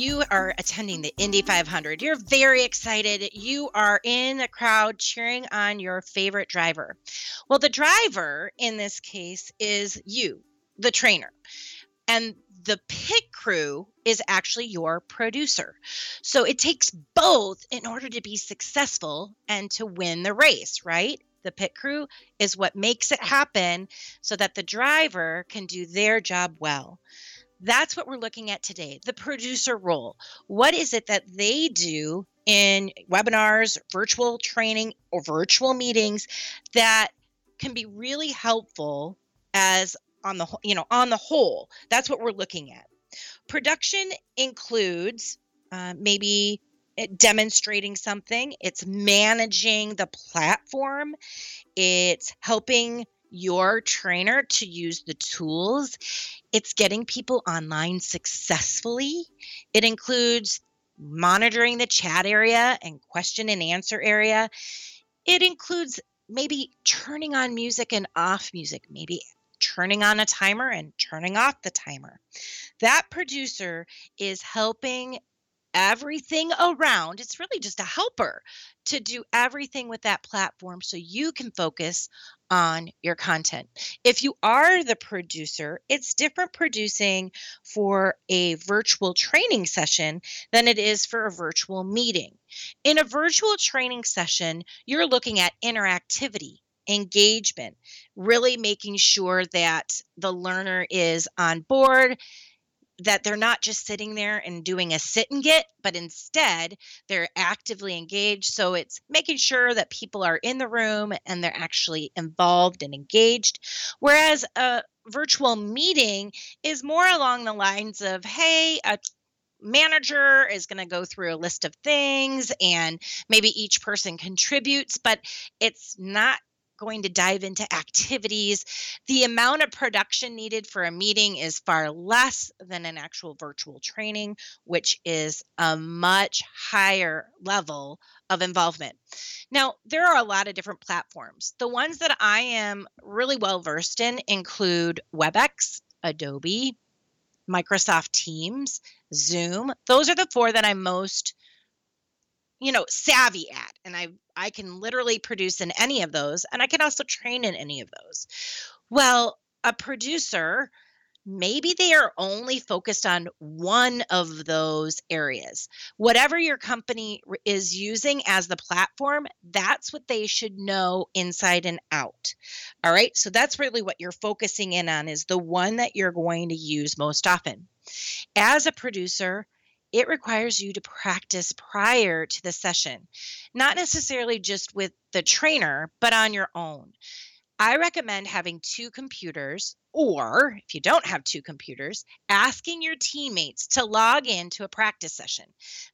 you are attending the Indy 500. You're very excited. You are in the crowd cheering on your favorite driver. Well, the driver in this case is you, the trainer. And the pit crew is actually your producer. So it takes both in order to be successful and to win the race, right? The pit crew is what makes it happen so that the driver can do their job well. That's what we're looking at today the producer role. What is it that they do in webinars, virtual training, or virtual meetings that can be really helpful as on the you know on the whole? That's what we're looking at. Production includes uh, maybe demonstrating something. It's managing the platform. It's helping your trainer to use the tools. It's getting people online successfully. It includes monitoring the chat area and question and answer area. It includes maybe turning on music and off music, maybe turning on a timer and turning off the timer. That producer is helping everything around. It's really just a helper to do everything with that platform so you can focus on your content. If you are the producer, it's different producing for a virtual training session than it is for a virtual meeting. In a virtual training session, you're looking at interactivity, engagement, really making sure that the learner is on board that they're not just sitting there and doing a sit and get, but instead they're actively engaged. So it's making sure that people are in the room and they're actually involved and engaged. Whereas a virtual meeting is more along the lines of, hey, a manager is going to go through a list of things and maybe each person contributes, but it's not going to dive into activities. The amount of production needed for a meeting is far less than an actual virtual training, which is a much higher level of involvement. Now, there are a lot of different platforms. The ones that I am really well versed in include WebEx, Adobe, Microsoft Teams, Zoom. Those are the four that I'm most you know savvy at and i i can literally produce in any of those and i can also train in any of those well a producer maybe they are only focused on one of those areas. Whatever your company is using as the platform, that's what they should know inside and out. All right. So that's really what you're focusing in on is the one that you're going to use most often. As a producer, it requires you to practice prior to the session, not necessarily just with the trainer, but on your own. I recommend having two computers, or if you don't have two computers, asking your teammates to log in to a practice session.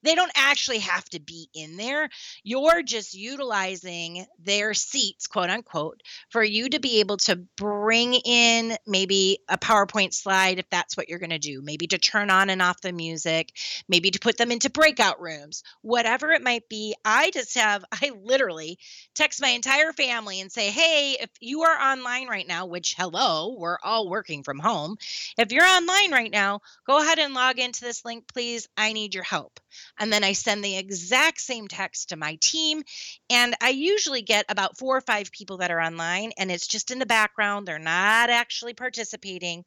They don't actually have to be in there. You're just utilizing their seats, quote unquote, for you to be able to bring in maybe a PowerPoint slide if that's what you're going to do, maybe to turn on and off the music, maybe to put them into breakout rooms, whatever it might be. I just have, I literally text my entire family and say, hey, if you are online right now, which hello, we're all working from home. If you're online right now, go ahead and log into this link, please. I need your help. And then I send the exact same text to my team. And I usually get about four or five people that are online, and it's just in the background. They're not actually participating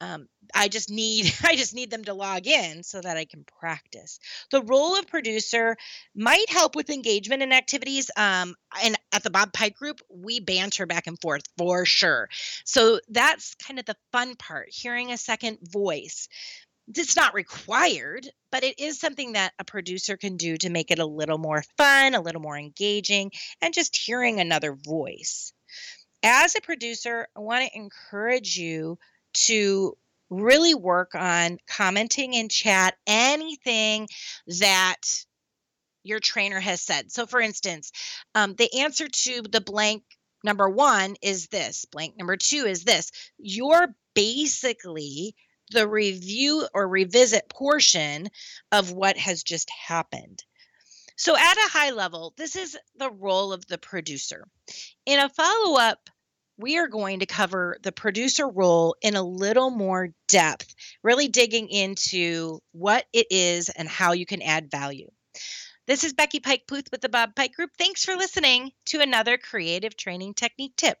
um, i just need i just need them to log in so that i can practice. The role of producer might help with engagement and activities um, and at the bob pike group we banter back and forth for sure. So that's kind of the fun part hearing a second voice. It's not required, but it is something that a producer can do to make it a little more fun, a little more engaging, and just hearing another voice. As a producer, I want to encourage you to really work on commenting in chat anything that your trainer has said. So, for instance, um, the answer to the blank number one is this, blank number two is this. You're basically the review or revisit portion of what has just happened. So, at a high level, this is the role of the producer. In a follow up we are going to cover the producer role in a little more depth, really digging into what it is and how you can add value. This is Becky Pike Pluth with the Bob Pike Group. Thanks for listening to another creative training technique tip.